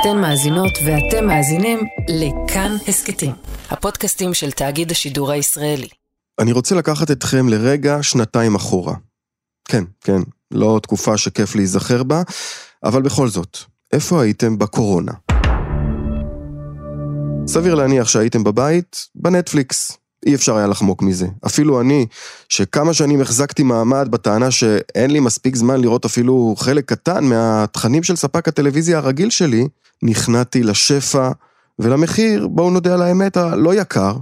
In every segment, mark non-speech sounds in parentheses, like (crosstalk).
אתן מאזינות ואתם מאזינים לכאן הסכתים, הפודקאסטים של תאגיד השידור הישראלי. אני רוצה לקחת אתכם לרגע שנתיים אחורה. כן, כן, לא תקופה שכיף להיזכר בה, אבל בכל זאת, איפה הייתם בקורונה? סביר להניח שהייתם בבית, בנטפליקס. אי אפשר היה לחמוק מזה. אפילו אני, שכמה שנים החזקתי מעמד בטענה שאין לי מספיק זמן לראות אפילו חלק קטן מהתכנים של ספק הטלוויזיה הרגיל שלי, נכנעתי לשפע ולמחיר, בואו נודה על האמת, הלא יקר,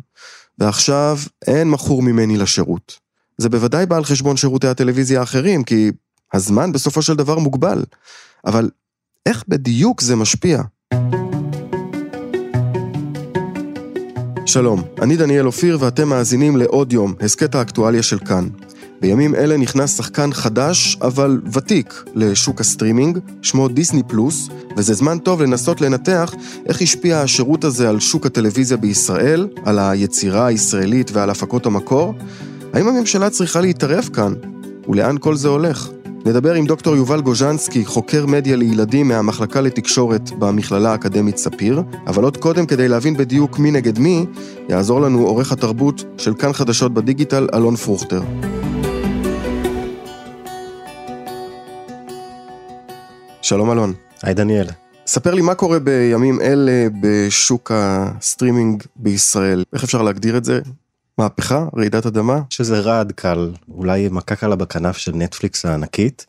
ועכשיו אין מכור ממני לשירות. זה בוודאי בא על חשבון שירותי הטלוויזיה האחרים, כי הזמן בסופו של דבר מוגבל. אבל איך בדיוק זה משפיע? שלום, אני דניאל אופיר ואתם מאזינים לעוד יום, הסכת האקטואליה של כאן. בימים אלה נכנס שחקן חדש, אבל ותיק, לשוק הסטרימינג, שמו דיסני פלוס, וזה זמן טוב לנסות לנתח איך השפיע השירות הזה על שוק הטלוויזיה בישראל, על היצירה הישראלית ועל הפקות המקור. האם הממשלה צריכה להתערב כאן? ולאן כל זה הולך? נדבר עם דוקטור יובל גוז'נסקי, חוקר מדיה לילדים מהמחלקה לתקשורת במכללה האקדמית ספיר, אבל עוד קודם, כדי להבין בדיוק מי נגד מי, יעזור לנו עורך התרבות של כאן חדשות בדיגיטל, אלון פרוכטר. שלום אלון. היי דניאל. ספר לי מה קורה בימים אלה בשוק הסטרימינג בישראל. איך אפשר להגדיר את זה? מהפכה? רעידת אדמה? שזה רעד קל, אולי מכה קלה בכנף של נטפליקס הענקית,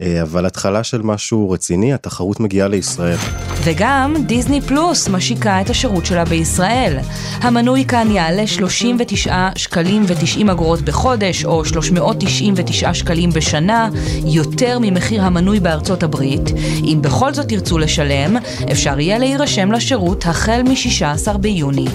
אה, אבל התחלה של משהו רציני, התחרות מגיעה לישראל. וגם דיסני פלוס משיקה את השירות שלה בישראל. המנוי כאן יעלה 39 שקלים ו-90 אגורות בחודש, או 399 שקלים בשנה, יותר ממחיר המנוי בארצות הברית. אם בכל זאת תרצו לשלם, אפשר יהיה להירשם לשירות החל מ-16 ביוני.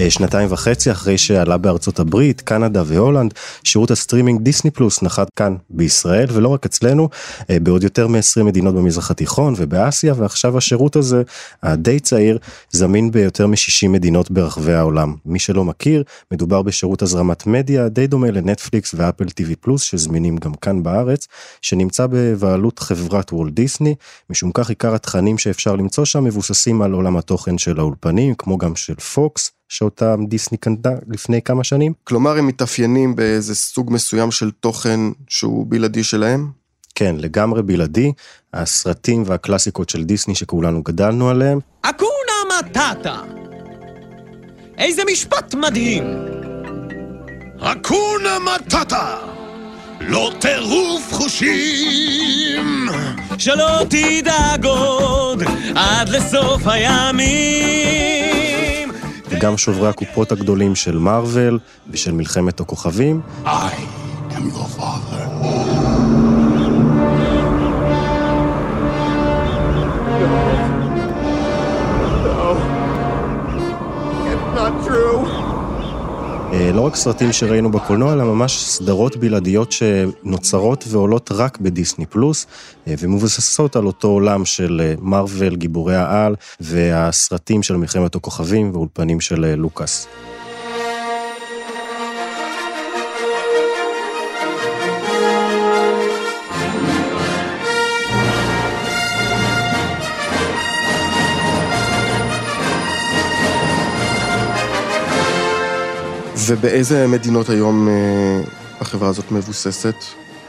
אה, שנתיים וחצי אחרי שעלה בארצות הברית, קנדה והולנד, שירות הסטרימינג דיסני פלוס נחת כאן בישראל, ולא רק אצלנו, אה, בעוד יותר מ-20 מדינות במזרח התיכון ובאסיה, ועכשיו השירות הזה הזה, הדי צעיר, זמין ביותר מ-60 מדינות ברחבי העולם. מי שלא מכיר, מדובר בשירות הזרמת מדיה די דומה לנטפליקס ואפל TV פלוס שזמינים גם כאן בארץ, שנמצא בבעלות חברת וולט דיסני, משום כך עיקר התכנים שאפשר למצוא שם מבוססים על עולם התוכן של האולפנים, כמו גם של פוקס. שאותם דיסני קנתה לפני כמה שנים. כלומר הם מתאפיינים באיזה סוג מסוים של תוכן שהוא בלעדי שלהם? כן, לגמרי בלעדי, הסרטים והקלאסיקות של דיסני שכולנו גדלנו עליהם. אקונה מטאטה! איזה משפט מדהים! אקונה מטאטה! לא טירוף חושים! שלא תדאג עוד עד לסוף הימים! וגם שוברי הקופות הגדולים של מארוול ושל מלחמת הכוכבים. I am your father. לא רק סרטים שראינו בקולנוע, אלא ממש סדרות בלעדיות שנוצרות ועולות רק בדיסני פלוס, אה, ומבוססות על אותו עולם של מארוול, גיבורי העל, והסרטים של מלחמת הכוכבים ואולפנים של לוקאס. ובאיזה מדינות היום אה, החברה הזאת מבוססת?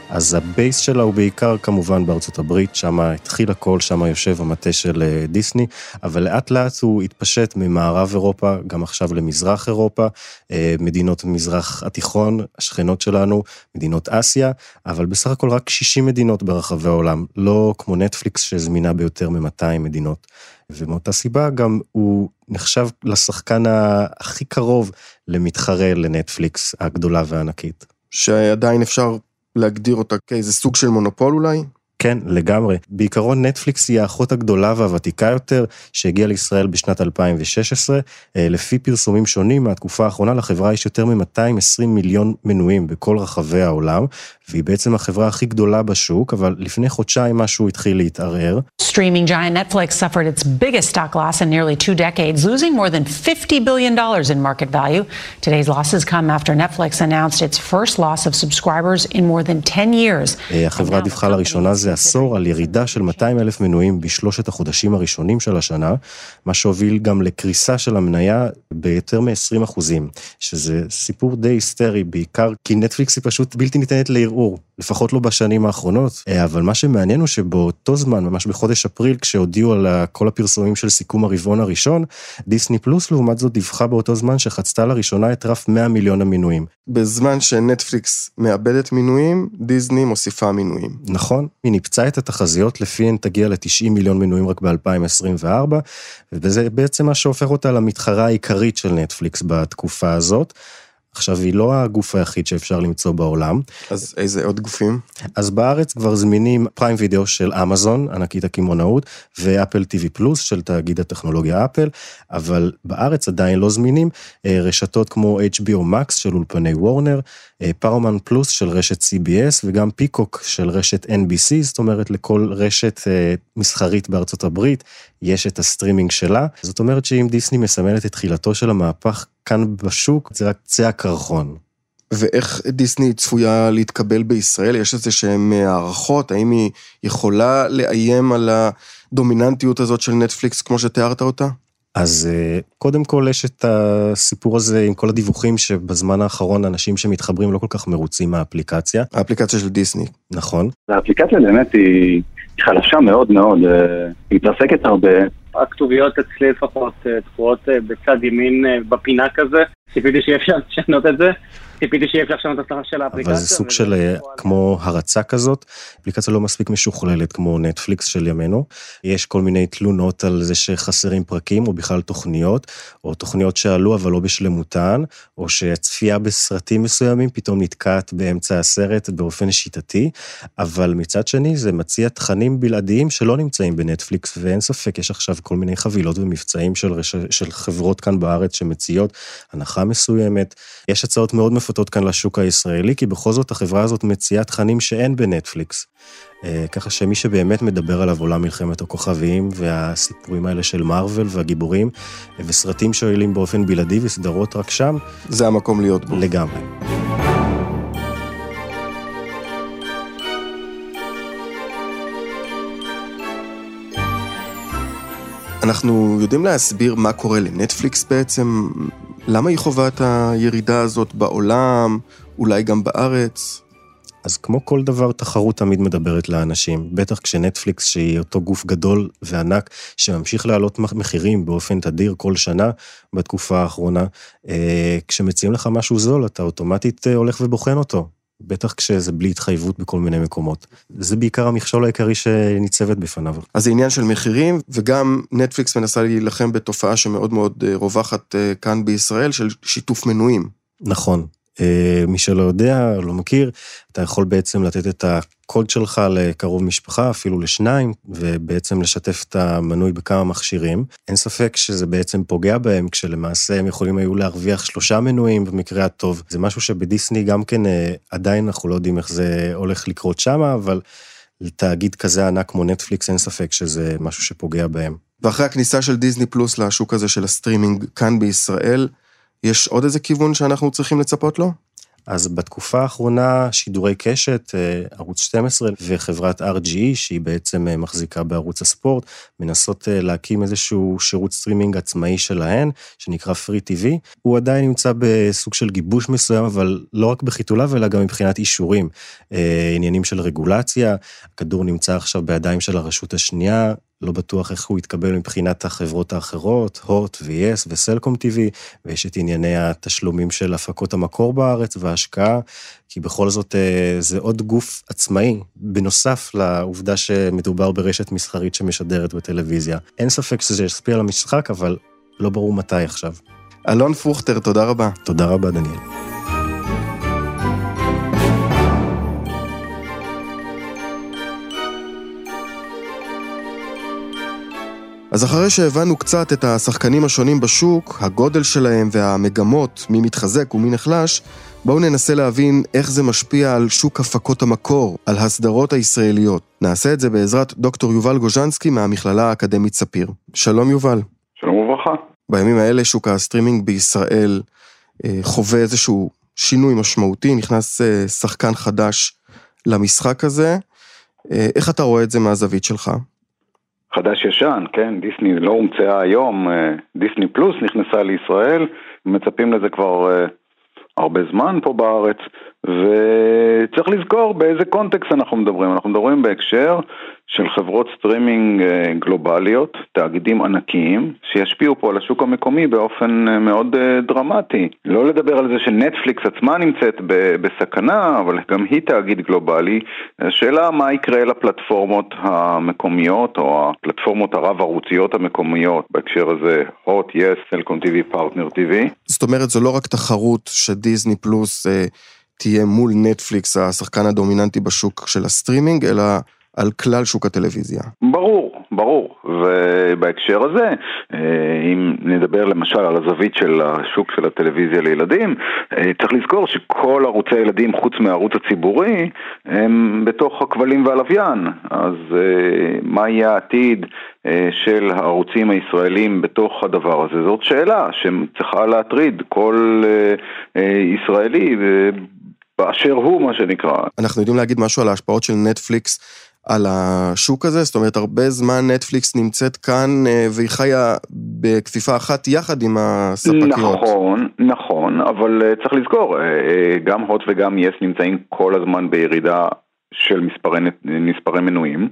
אז ה base שלה הוא בעיקר כמובן בארצות הברית, שם התחיל הכל, שם יושב המטה של אה, דיסני, אבל לאט לאט הוא התפשט ממערב אירופה, גם עכשיו למזרח אירופה, אה, מדינות מזרח התיכון, השכנות שלנו, מדינות אסיה, אבל בסך הכל רק 60 מדינות ברחבי העולם, לא כמו נטפליקס שזמינה ביותר מ-200 מדינות. ומאותה סיבה גם הוא נחשב לשחקן הכי קרוב למתחרה לנטפליקס הגדולה והענקית. שעדיין אפשר להגדיר אותה כאיזה סוג של מונופול אולי? כן, לגמרי. בעיקרון נטפליקס היא האחות הגדולה והוותיקה יותר, שהגיעה לישראל בשנת 2016. אה, לפי פרסומים שונים מהתקופה האחרונה, לחברה יש יותר מ-220 מיליון מנויים בכל רחבי העולם, והיא בעצם החברה הכי גדולה בשוק, אבל לפני חודשיים משהו התחיל להתערער. Streaming giant Netflix suffered its biggest stock loss in nearly two decades, losing more than $50 billion in market value. Today's losses come after Netflix announced its first loss of subscribers in more than 10 years. החברה דיווחה לראשונה זה בעשור על ירידה של 200 אלף מנויים בשלושת החודשים הראשונים של השנה, מה שהוביל גם לקריסה של המניה ביותר מ-20 אחוזים, שזה סיפור די היסטרי, בעיקר כי נטפליקס היא פשוט בלתי ניתנת לערעור, לפחות לא בשנים האחרונות, אה, אבל מה שמעניין הוא שבאותו זמן, ממש בחודש אפריל, כשהודיעו על כל הפרסומים של סיכום הרבעון הראשון, דיסני פלוס לעומת זאת דיווחה באותו זמן שחצתה לראשונה את רף 100 מיליון המינויים. בזמן שנטפליקס מאבדת מינויים, דיסני מוסיפה מינויים. נכון, היא ניפצה את התחזיות לפיהן תגיע ל-90 מיליון מינויים רק ב-2024, וזה בעצם מה שהופך אותה למתחרה העיקרית של נטפליקס בתקופה הזאת. עכשיו, היא לא הגוף היחיד שאפשר למצוא בעולם. אז איזה עוד גופים? אז בארץ כבר זמינים פריים וידאו של אמזון, ענקית הקמעונאות, ואפל TV פלוס של תאגיד הטכנולוגיה אפל, אבל בארץ עדיין לא זמינים אה, רשתות כמו HBO Max של אולפני וורנר, פרמאונט פלוס של רשת CBS וגם פיקוק של רשת NBC, זאת אומרת לכל רשת אה, מסחרית בארצות הברית יש את הסטרימינג שלה. זאת אומרת שאם דיסני מסמלת את תחילתו של המהפך כאן בשוק, זה רק קצה הקרחון. ואיך דיסני צפויה להתקבל בישראל? יש איזה שהן הערכות? האם היא יכולה לאיים על הדומיננטיות הזאת של נטפליקס כמו שתיארת אותה? אז אה, קודם כל יש את הסיפור הזה עם כל הדיווחים שבזמן האחרון אנשים שמתחברים לא כל כך מרוצים מהאפליקציה. האפליקציה של דיסני. נכון. האפליקציה באמת היא חלשה מאוד מאוד, אה, היא מתרסקת הרבה. הכתוביות אצלי לפחות אה, תקועות בצד ימין בפינה כזה, ציפיתי שיהיה אפשר לשנות את זה. ציפיתי שיהיה אפשר לשנות את השכר של האפליקציה. אבל זה סוג של אה, כמו הרצה כזאת, אפליקציה לא מספיק משוכללת כמו נטפליקס של ימינו. יש כל מיני תלונות על זה שחסרים פרקים, או בכלל תוכניות, או תוכניות שעלו אבל לא בשלמותן, או שהצפייה בסרטים מסוימים פתאום נתקעת באמצע הסרט באופן שיטתי, אבל מצד שני זה מציע תכנים בלעדיים שלא נמצאים בנטפליקס, ואין ספק, יש עכשיו כל מיני חבילות ומבצעים של, רש... של חברות כאן בארץ שמציעות הנחה מסוימת. יש הצעות מאוד מפתות כאן לשוק הישראלי, כי בכל זאת החברה הזאת מציעה תכנים שאין בנטפליקס. אה, ככה שמי שבאמת מדבר עליו עולם מלחמת הכוכבים, והסיפורים האלה של מארוול והגיבורים, וסרטים שעולים באופן בלעדי וסדרות רק שם, זה המקום להיות בו. לגמרי. אנחנו יודעים להסביר מה קורה לנטפליקס בעצם? למה היא חווה את הירידה הזאת בעולם, אולי גם בארץ? אז כמו כל דבר, תחרות תמיד מדברת לאנשים. בטח כשנטפליקס, שהיא אותו גוף גדול וענק, שממשיך להעלות מחירים באופן תדיר כל שנה בתקופה האחרונה, אה, כשמציעים לך משהו זול, אתה אוטומטית אה, הולך ובוחן אותו. בטח כשזה בלי התחייבות בכל מיני מקומות. זה בעיקר המכשול העיקרי שניצבת בפניו. אז זה עניין של מחירים, וגם נטפליקס מנסה להילחם בתופעה שמאוד מאוד אה, רווחת אה, כאן בישראל, של שיתוף מנויים. נכון. אה, מי שלא יודע, לא מכיר, אתה יכול בעצם לתת את הקוד שלך לקרוב משפחה, אפילו לשניים, ובעצם לשתף את המנוי בכמה מכשירים. אין ספק שזה בעצם פוגע בהם, כשלמעשה הם יכולים היו להרוויח שלושה מנויים במקרה הטוב. זה משהו שבדיסני גם כן אה, עדיין אנחנו לא יודעים איך זה הולך לקרות שם, אבל לתאגיד כזה ענק כמו נטפליקס אין ספק שזה משהו שפוגע בהם. ואחרי הכניסה של דיסני פלוס לשוק הזה של הסטרימינג כאן בישראל, יש עוד איזה כיוון שאנחנו צריכים לצפות לו? אז בתקופה האחרונה שידורי קשת, אה, ערוץ 12 וחברת RGE, שהיא בעצם אה, מחזיקה בערוץ הספורט, מנסות אה, להקים איזשהו שירות סטרימינג עצמאי שלהן, שנקרא Free TV. הוא עדיין נמצא בסוג של גיבוש מסוים, אבל לא רק בחיתוליו, אלא גם מבחינת אישורים. עניינים של רגולציה, הכדור נמצא עכשיו בידיים של הרשות השנייה, לא בטוח איך הוא יתקבל מבחינת החברות האחרות, הוט ו-yes וסלקום TV, ויש את ענייני התשלומים של הפקות המקור בארץ וההשקעה, כי בכל זאת אה, זה עוד גוף עצמאי, בנוסף לעובדה שמדובר ברשת מסחרית שמשדרת בטלוויזיה. אין ספק שזה ישפיע על המשחק, אבל לא ברור מתי עכשיו. אלון פרוכטר, תודה רבה. תודה רבה, דניאל. אז אחרי שהבנו קצת את השחקנים השונים בשוק, הגודל שלהם והמגמות, מי מתחזק ומי נחלש, בואו ננסה להבין איך זה משפיע על שוק הפקות המקור, על הסדרות הישראליות. נעשה את זה בעזרת דוקטור יובל גוז'נסקי מהמכללה האקדמית ספיר. שלום יובל. שלום וברכה. בימים האלה שוק הסטרימינג בישראל אה, חווה איזשהו שינוי משמעותי, נכנס אה, שחקן חדש למשחק הזה. אה, איך אתה רואה את זה מהזווית שלך? חדש ישן, כן, דיסני לא הומצאה היום, אה, דיסני פלוס נכנסה לישראל, מצפים לזה כבר אה, הרבה זמן פה בארץ, וצריך לזכור באיזה קונטקסט אנחנו מדברים. אנחנו מדברים בהקשר של חברות סטרימינג אה, גלובליות, תאגידים ענקיים, שישפיעו פה על השוק המקומי באופן אה, מאוד אה, דרמטי. לא לדבר על זה שנטפליקס עצמה נמצאת בסכנה, אבל גם היא תאגיד גלובלי. השאלה מה יקרה לפלטפורמות המקומיות, או הפלטפורמות הרב-ערוציות המקומיות, בהקשר הזה, הוט, יס, סלקום TV, פרטנר TV. זאת אומרת, זו לא רק תחרות שדיסני פלוס... תהיה מול נטפליקס השחקן הדומיננטי בשוק של הסטרימינג, אלא על כלל שוק הטלוויזיה. ברור, ברור, ובהקשר הזה, אה, אם נדבר למשל על הזווית של השוק של הטלוויזיה לילדים, אה, צריך לזכור שכל ערוצי הילדים חוץ מהערוץ הציבורי הם בתוך הכבלים והלוויין, אז אה, מה יהיה העתיד של הערוצים הישראלים בתוך הדבר הזה? זאת שאלה שצריכה להטריד כל ישראלי באשר הוא, מה שנקרא. אנחנו יודעים להגיד משהו על ההשפעות של נטפליקס על השוק הזה? זאת אומרת, הרבה זמן נטפליקס נמצאת כאן אה, והיא חיה בכפיפה אחת יחד עם הספקיות. נכון, נכון, אבל אה, צריך לזכור, אה, גם הוט וגם יס נמצאים כל הזמן בירידה של מספרי, מספרי מנויים.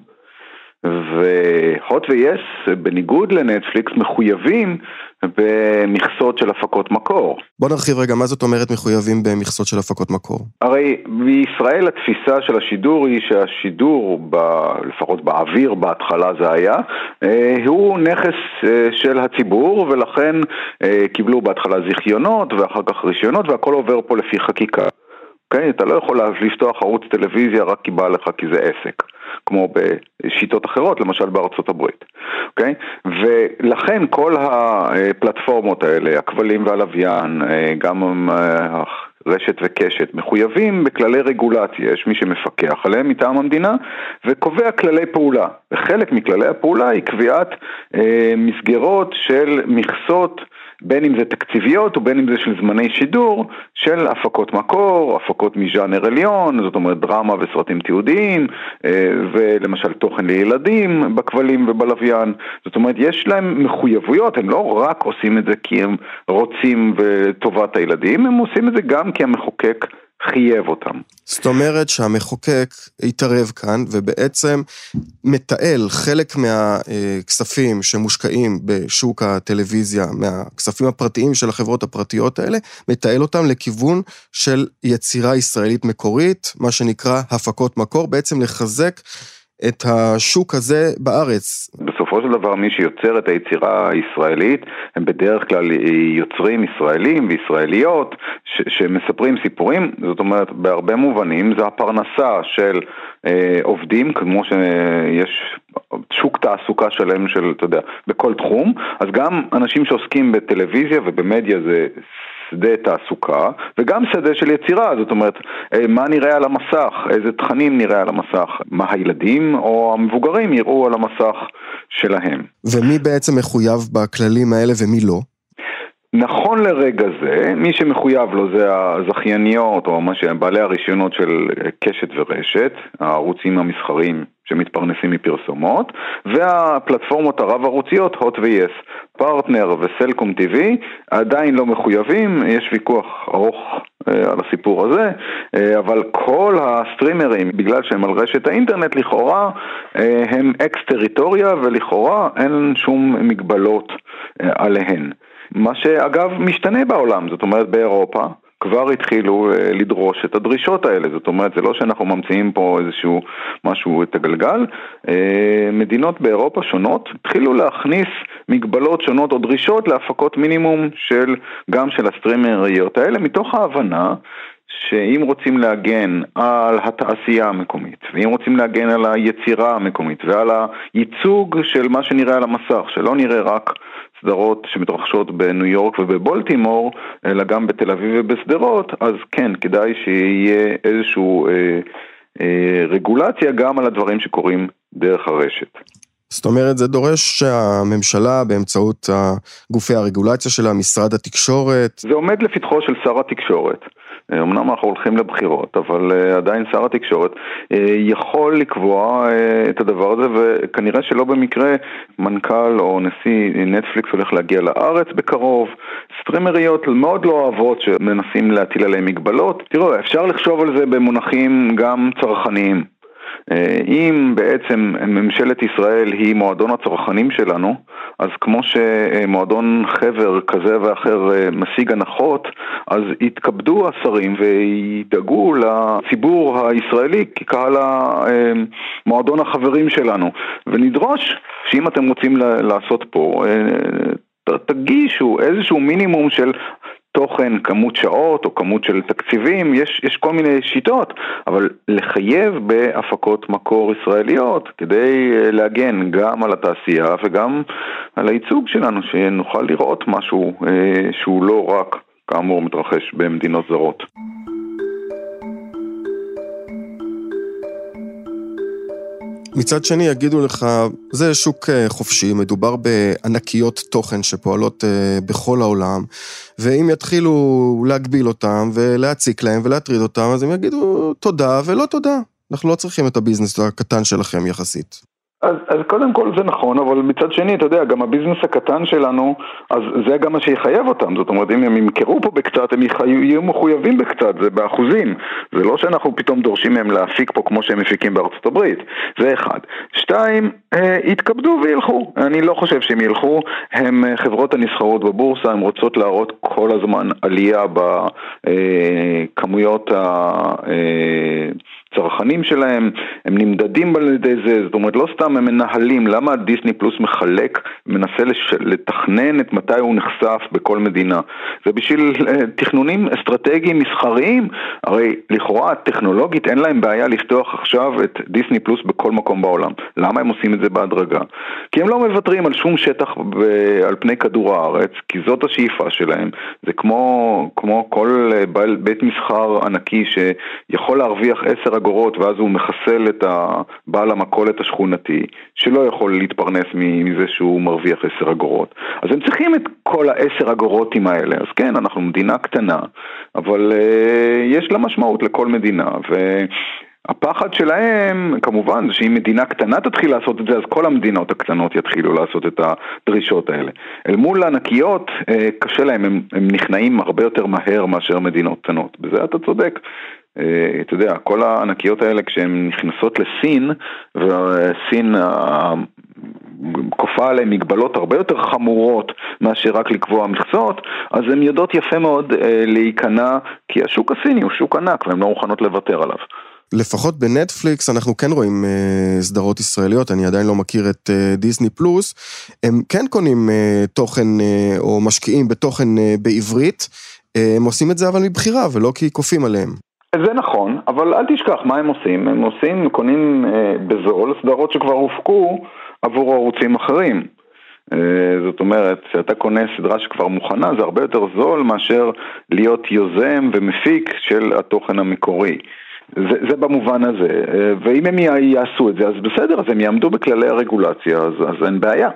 והוט ויס, בניגוד לנטפליקס, מחויבים במכסות של הפקות מקור. בוא נרחיב רגע, מה זאת אומרת מחויבים במכסות של הפקות מקור? הרי בישראל התפיסה של השידור היא שהשידור, ב, לפחות באוויר בהתחלה זה היה, אה, הוא נכס אה, של הציבור ולכן אה, קיבלו בהתחלה זיכיונות ואחר כך רישיונות והכל עובר פה לפי חקיקה. אוקיי? אתה לא יכול לפתוח ערוץ טלוויזיה רק כי בא לך כי זה עסק. כמו בשיטות אחרות, למשל בארצות הברית, אוקיי? ולכן כל הפלטפורמות האלה, הכבלים והלוויין, אה, גם אה, רשת וקשת, מחויבים בכללי רגולציה, יש מי שמפקח עליהם מטעם המדינה וקובע כללי פעולה. וחלק מכללי הפעולה היא קביעת אה, מסגרות של מכסות בין אם זה תקציביות ובין אם זה של זמני שידור, של הפקות מקור, הפקות מז'אנר עליון, זאת אומרת דרמה וסרטים תיעודיים, אה, ולמשל תוכן לילדים בכבלים ובלוויין. זאת אומרת, יש להם מחויבויות, הם לא רק עושים את זה כי הם רוצים וטובת הילדים, הם עושים את זה גם כי המחוקק חייב אותם. זאת אומרת שהמחוקק התערב כאן ובעצם מתעל חלק מהכספים שמושקעים בשוק הטלוויזיה, מהכספים הפרטיים של החברות הפרטיות האלה, מתעל אותם לכיוון של יצירה ישראלית מקורית, מה שנקרא הפקות מקור, בעצם לחזק את השוק הזה בארץ. בסופו של דבר מי שיוצר את היצירה הישראלית הם בדרך כלל יוצרים ישראלים וישראליות ש- שמספרים סיפורים, זאת אומרת בהרבה מובנים זה הפרנסה של אה, עובדים כמו שיש שוק תעסוקה שלם של, אתה יודע, בכל תחום, אז גם אנשים שעוסקים בטלוויזיה ובמדיה זה שדה תעסוקה וגם שדה של יצירה, זאת אומרת, אה, מה נראה על המסך, איזה תכנים נראה על המסך, מה הילדים או המבוגרים יראו על המסך שלהם. ומי בעצם מחויב בכללים האלה ומי לא? נכון לרגע זה, מי שמחויב לו זה הזכייניות או מה שהם בעלי הרישיונות של קשת ורשת, הערוצים המסחריים שמתפרנסים מפרסומות, והפלטפורמות הרב-ערוציות, הוט ויס. פרטנר וסלקום TV עדיין לא מחויבים, יש ויכוח ארוך אה, על הסיפור הזה, אה, אבל כל הסטרימרים, בגלל שהם על רשת האינטרנט, לכאורה אה, הם אקס טריטוריה ולכאורה אין שום מגבלות אה, עליהן. מה שאגב משתנה בעולם, זאת אומרת באירופה כבר התחילו אה, לדרוש את הדרישות האלה, זאת אומרת זה לא שאנחנו ממציאים פה איזשהו משהו את הגלגל, אה, מדינות באירופה שונות התחילו להכניס מגבלות שונות או דרישות להפקות מינימום של, גם של הסטרימריות האלה, מתוך ההבנה שאם רוצים להגן על התעשייה המקומית, ואם רוצים להגן על היצירה המקומית ועל הייצוג של מה שנראה על המסך, שלא נראה רק סדרות שמתרחשות בניו יורק ובבולטימור, אלא גם בתל אביב ובשדרות, אז כן, כדאי שיהיה איזושהי אה, אה, רגולציה גם על הדברים שקורים דרך הרשת. זאת אומרת, זה דורש שהממשלה, באמצעות גופי הרגולציה שלה, משרד התקשורת... זה עומד לפתחו של שר התקשורת. אמנם אנחנו הולכים לבחירות, אבל עדיין שר התקשורת יכול לקבוע את הדבר הזה, וכנראה שלא במקרה מנכ"ל או נשיא נטפליקס הולך להגיע לארץ בקרוב. סטרימריות מאוד לא אוהבות שמנסים להטיל עליהם מגבלות. תראו, אפשר לחשוב על זה במונחים גם צרכניים. אה, אם בעצם ממשלת ישראל היא מועדון הצרכנים שלנו, אז כמו שמועדון חבר כזה ואחר אה, משיג הנחות, אז יתכבדו השרים וידאגו לציבור הישראלי כקהל אה, מועדון החברים שלנו, ונדרוש שאם אתם רוצים לעשות פה תגישו איזשהו מינימום של תוכן, כמות שעות או כמות של תקציבים, יש, יש כל מיני שיטות, אבל לחייב בהפקות מקור ישראליות כדי אה, להגן גם על התעשייה וגם על הייצוג שלנו, שנוכל לראות משהו אה, שהוא לא רק, כאמור, מתרחש במדינות זרות. מצד שני יגידו לך, זה שוק אה, חופשי, מדובר בענקיות תוכן שפועלות אה, בכל העולם, ואם יתחילו להגביל אותם ולהציק להם ולהטריד אותם, אז הם יגידו תודה ולא תודה. אנחנו לא צריכים את הביזנס הקטן שלכם יחסית. אז, אז קודם כל זה נכון, אבל מצד שני, אתה יודע, גם הביזנס הקטן שלנו, אז זה גם מה שיחייב אותם. זאת אומרת, אם הם ימכרו פה בקצת, הם יהיו מחויבים בקצת, זה באחוזים. זה לא שאנחנו פתאום דורשים מהם להפיק פה כמו שהם מפיקים בארצות הברית. זה אחד. שתיים, אה, יתכבדו וילכו. אני לא חושב שהם ילכו. הם אה, חברות הנסחרות בבורסה, הן רוצות להראות כל הזמן עלייה בכמויות ה... אה, הצרכנים שלהם, הם נמדדים על ידי זה, זאת אומרת לא סתם הם מנהלים, למה דיסני פלוס מחלק, מנסה לש... לתכנן את מתי הוא נחשף בכל מדינה? זה בשביל אה, תכנונים אסטרטגיים מסחריים, הרי לכאורה טכנולוגית אין להם בעיה לפתוח עכשיו את דיסני פלוס בכל מקום בעולם. למה הם עושים את זה בהדרגה? כי הם לא מוותרים על שום שטח ב... על פני כדור הארץ, כי זאת השאיפה שלהם, זה כמו, כמו כל אה, בית מסחר ענקי שיכול להרוויח עשר אגורות ואז הוא מחסל את בעל המכולת השכונתי שלא יכול להתפרנס מזה שהוא מרוויח עשר אגורות. אז הם צריכים את כל העשר אגורותים האלה. אז כן, אנחנו מדינה קטנה, אבל uh, יש לה משמעות לכל מדינה. ו... הפחד שלהם, כמובן, זה שאם מדינה קטנה תתחיל לעשות את זה, אז כל המדינות הקטנות יתחילו לעשות את הדרישות האלה. אל מול הענקיות, אה, קשה להם, הם, הם נכנעים הרבה יותר מהר מאשר מדינות קטנות. בזה אתה צודק. אה, אתה יודע, כל הענקיות האלה כשהן נכנסות לסין, וסין כופה עליהן מגבלות הרבה יותר חמורות מאשר רק לקבוע מכסות, אז הן יודעות יפה מאוד אה, להיכנע, כי השוק הסיני הוא שוק ענק והן לא מוכנות לוותר עליו. לפחות בנטפליקס אנחנו כן רואים אה, סדרות ישראליות, אני עדיין לא מכיר את אה, דיסני פלוס, הם כן קונים אה, תוכן אה, או משקיעים בתוכן אה, בעברית, אה, הם עושים את זה אבל מבחירה ולא כי כופים עליהם. זה נכון, אבל אל תשכח מה הם עושים, הם עושים, קונים אה, בזול סדרות שכבר הופקו עבור ערוצים אחרים. אה, זאת אומרת, כשאתה קונה סדרה שכבר מוכנה זה הרבה יותר זול מאשר להיות יוזם ומפיק של התוכן המקורי. זה, זה במובן הזה, אה, ואם הם יעשו את זה אז בסדר, אז הם יעמדו בכללי הרגולציה, אז, אז אין בעיה.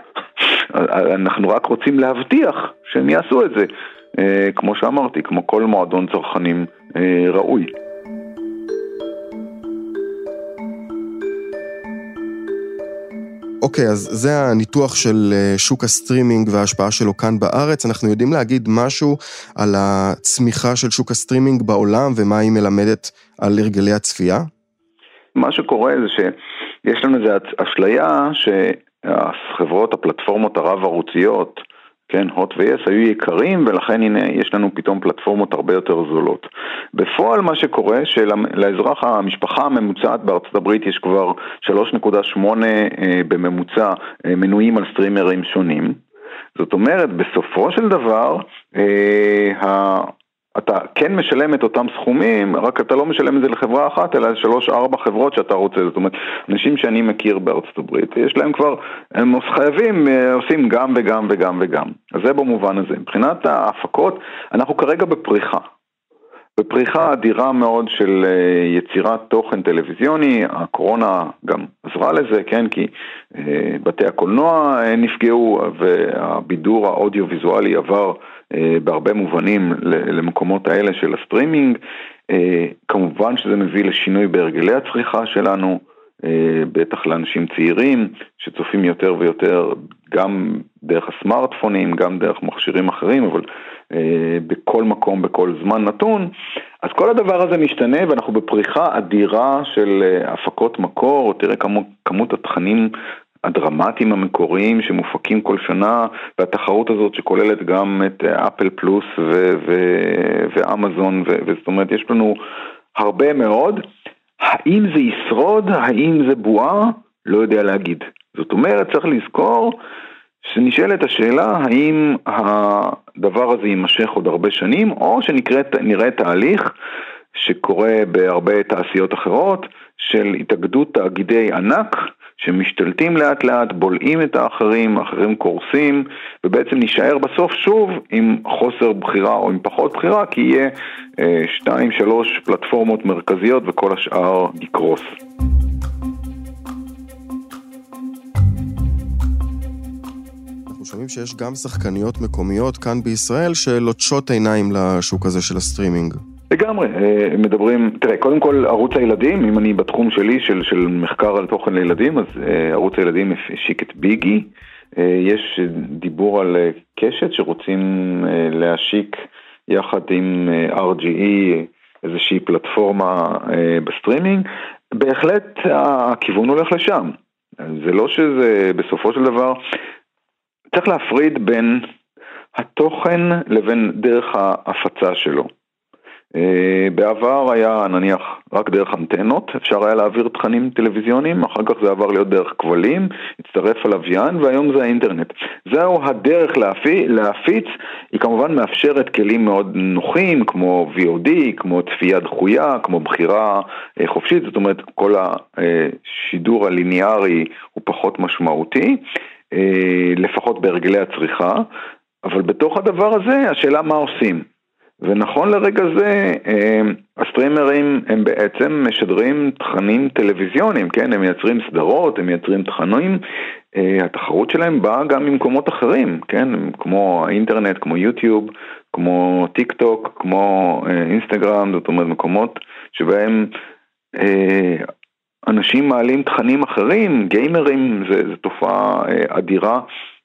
(laughs) אנחנו רק רוצים להבטיח שהם יעשו את זה, אה, כמו שאמרתי, כמו כל מועדון צרכנים ראוי. אוקיי, אז זה הניתוח של אה, שוק הסטרימינג וההשפעה שלו כאן בארץ. אנחנו יודעים להגיד משהו על הצמיחה של שוק הסטרימינג בעולם ומה היא מלמדת על הרגלי הצפייה? מה שקורה זה שיש לנו איזו אשליה שהחברות, הפלטפורמות הרב-ערוציות, כן, הוט ויס היו יקרים ולכן הנה יש לנו פתאום פלטפורמות הרבה יותר זולות. בפועל מה שקורה שלאזרח המשפחה הממוצעת בארצות הברית יש כבר 3.8 אה, בממוצע אה, מנויים על סטרימרים שונים. זאת אומרת, בסופו של דבר, אה, אתה כן משלם את אותם סכומים, רק אתה לא משלם את זה לחברה אחת, אלא שלוש-ארבע חברות שאתה רוצה. זאת אומרת, אנשים שאני מכיר בארצות הברית, יש להם כבר, הם חייבים, אה, עושים גם וגם וגם וגם. אז זה במובן הזה. מבחינת ההפקות, אנחנו כרגע בפריחה. בפריחה אדירה מאוד של אה, יצירת תוכן טלוויזיוני, הקורונה גם עזרה לזה, כן, כי אה, בתי הקולנוע נפגעו והבידור האודיו-ויזואלי עבר בהרבה מובנים למקומות האלה של הסטרימינג. כמובן שזה מביא לשינוי בהרגלי הצריכה שלנו, בטח לאנשים צעירים שצופים יותר ויותר גם דרך הסמארטפונים, גם דרך מכשירים אחרים, אבל אה, בכל מקום, בכל זמן נתון. אז כל הדבר הזה משתנה ואנחנו בפריחה אדירה של אה, הפקות מקור, תראה כמות, כמות התכנים הדרמטיים המקוריים שמופקים כל שנה, והתחרות הזאת שכוללת גם את אה, אפל פלוס ואמזון, וזאת אומרת יש לנו הרבה מאוד. האם זה ישרוד? האם זה בועה? לא יודע להגיד. זאת אומרת, צריך לזכור שנשאלת השאלה האם הדבר הזה יימשך עוד הרבה שנים, או שנראה תהליך שקורה בהרבה תעשיות אחרות, של התאגדות תאגידי ענק שמשתלטים לאט לאט, בולעים את האחרים, האחרים קורסים, ובעצם נישאר בסוף שוב עם חוסר בחירה או עם פחות בחירה, כי יהיה אה, שתיים, שלוש פלטפורמות מרכזיות וכל השאר יקרוס. שומעים שיש גם שחקניות מקומיות כאן בישראל שלוטשות עיניים לשוק הזה של הסטרימינג. לגמרי, אה, מדברים, תראה, קודם כל ערוץ הילדים, אם אני בתחום שלי של, של מחקר על תוכן לילדים, אז אה, ערוץ הילדים השיק את ביגי, אה, יש דיבור על קשת שרוצים להשיק יחד עם RGE איזושהי פלטפורמה בסטרימינג, בהחלט הכיוון הולך לשם. זה לא שזה בסופו של דבר, צריך להפריד בין התוכן לבין דרך ההפצה שלו. אה, בעבר היה נניח רק דרך אנטנות, אפשר היה להעביר תכנים טלוויזיוניים, אחר כך זה עבר להיות דרך כבלים, הצטרף הלוויין והיום זה האינטרנט. זהו הדרך להפיץ, להפיץ, היא כמובן מאפשרת כלים מאוד נוחים כמו VOD, כמו צפייה דחויה, כמו בחירה אה, חופשית, זאת אומרת כל השידור הליניארי הוא פחות משמעותי. אה, לפחות בהרגלי הצריכה, אבל בתוך הדבר הזה השאלה מה עושים. ונכון לרגע זה, אה, הסטרימרים הם בעצם משדרים תכנים טלוויזיוניים, כן? הם מייצרים סדרות, הם מייצרים תכנים, אה, התחרות שלהם באה גם ממקומות אחרים, כן? כמו האינטרנט, כמו יוטיוב, כמו טיק טוק, כמו אינסטגרם, זאת אומרת מקומות שבהם אנשים מעלים תכנים אחרים, גיימרים, זו תופעה אה, אדירה,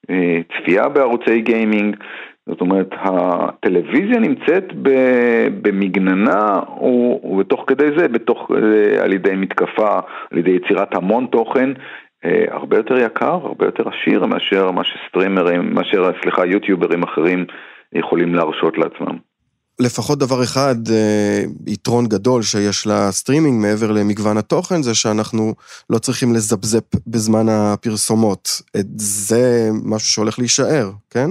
אה, צפייה בערוצי גיימינג, זאת אומרת, הטלוויזיה נמצאת במגננה, ותוך כדי זה, בתוך, אה, על ידי מתקפה, על ידי יצירת המון תוכן, הרבה יותר יקר, הרבה יותר עשיר מאשר מה שסטרימרים, מאשר, סליחה, יוטיוברים אחרים יכולים להרשות לעצמם. לפחות דבר אחד, אה, יתרון גדול שיש לסטרימינג מעבר למגוון התוכן, זה שאנחנו לא צריכים לזפזפ בזמן הפרסומות. את זה משהו שהולך להישאר, כן?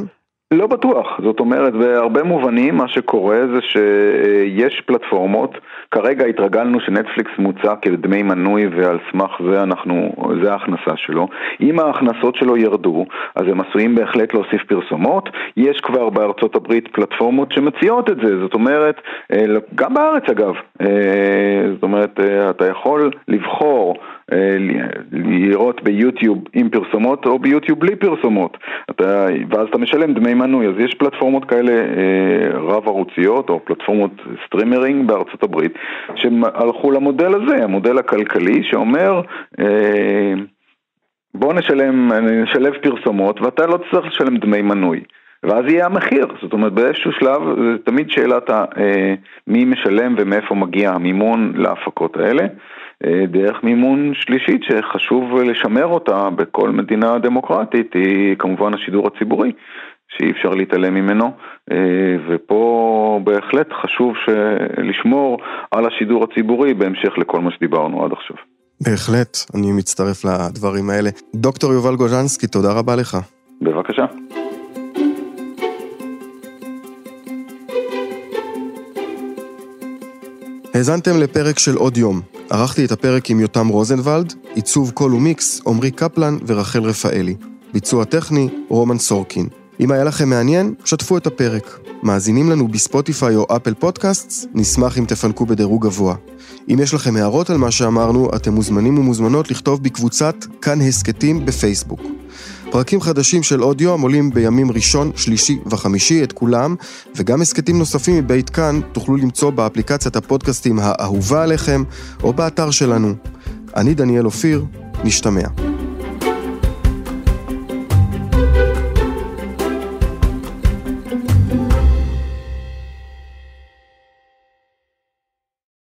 לא בטוח, זאת אומרת, בהרבה מובנים מה שקורה זה שיש פלטפורמות, כרגע התרגלנו שנטפליקס מוצע כדמי מנוי ועל סמך זה אנחנו, זה ההכנסה שלו. אם ההכנסות שלו ירדו, אז הם עשויים בהחלט להוסיף פרסומות. יש כבר בארצות הברית פלטפורמות שמציעות את זה, זאת אומרת, אה, גם בארץ אגב, אה, זאת אומרת, אה, אתה יכול לבחור לראות ביוטיוב עם פרסומות או ביוטיוב בלי פרסומות, אתה, ואז אתה משלם דמי מנוי, אז יש פלטפורמות כאלה אה, רב ערוציות או פלטפורמות סטרימינג בארצות הברית שהלכו למודל הזה, המודל הכלכלי שאומר אה, בוא נשלם, נשלב פרסומות ואתה לא תצטרך לשלם דמי מנוי. ואז יהיה המחיר, זאת אומרת באיזשהו שלב זה תמיד שאלת מי משלם ומאיפה מגיע המימון להפקות האלה. אה, דרך מימון שלישית שחשוב לשמר אותה בכל מדינה דמוקרטית היא כמובן השידור הציבורי שאי אפשר להתעלם ממנו אה, ופה בהחלט חשוב לשמור על השידור הציבורי בהמשך לכל מה שדיברנו עד עכשיו. בהחלט, אני מצטרף לדברים האלה. דוקטור יובל גוז'נסקי, תודה רבה לך. בבקשה. האזנתם לפרק של עוד יום. ערכתי את הפרק עם יותם רוזנבלד, עיצוב קול ומיקס, עמרי קפלן ורחל רפאלי. ביצוע טכני, רומן סורקין. אם היה לכם מעניין, שתפו את הפרק. מאזינים לנו בספוטיפיי או אפל פודקאסט, נשמח אם תפנקו בדירוג גבוה. אם יש לכם הערות על מה שאמרנו, אתם מוזמנים ומוזמנות לכתוב בקבוצת כאן הסכתים בפייסבוק. פרקים חדשים של עוד יום עולים בימים ראשון, שלישי וחמישי, את כולם, וגם הסכתים נוספים מבית כאן תוכלו למצוא באפליקציית הפודקאסטים האהובה עליכם, או באתר שלנו. אני דניאל אופיר, נשתמע.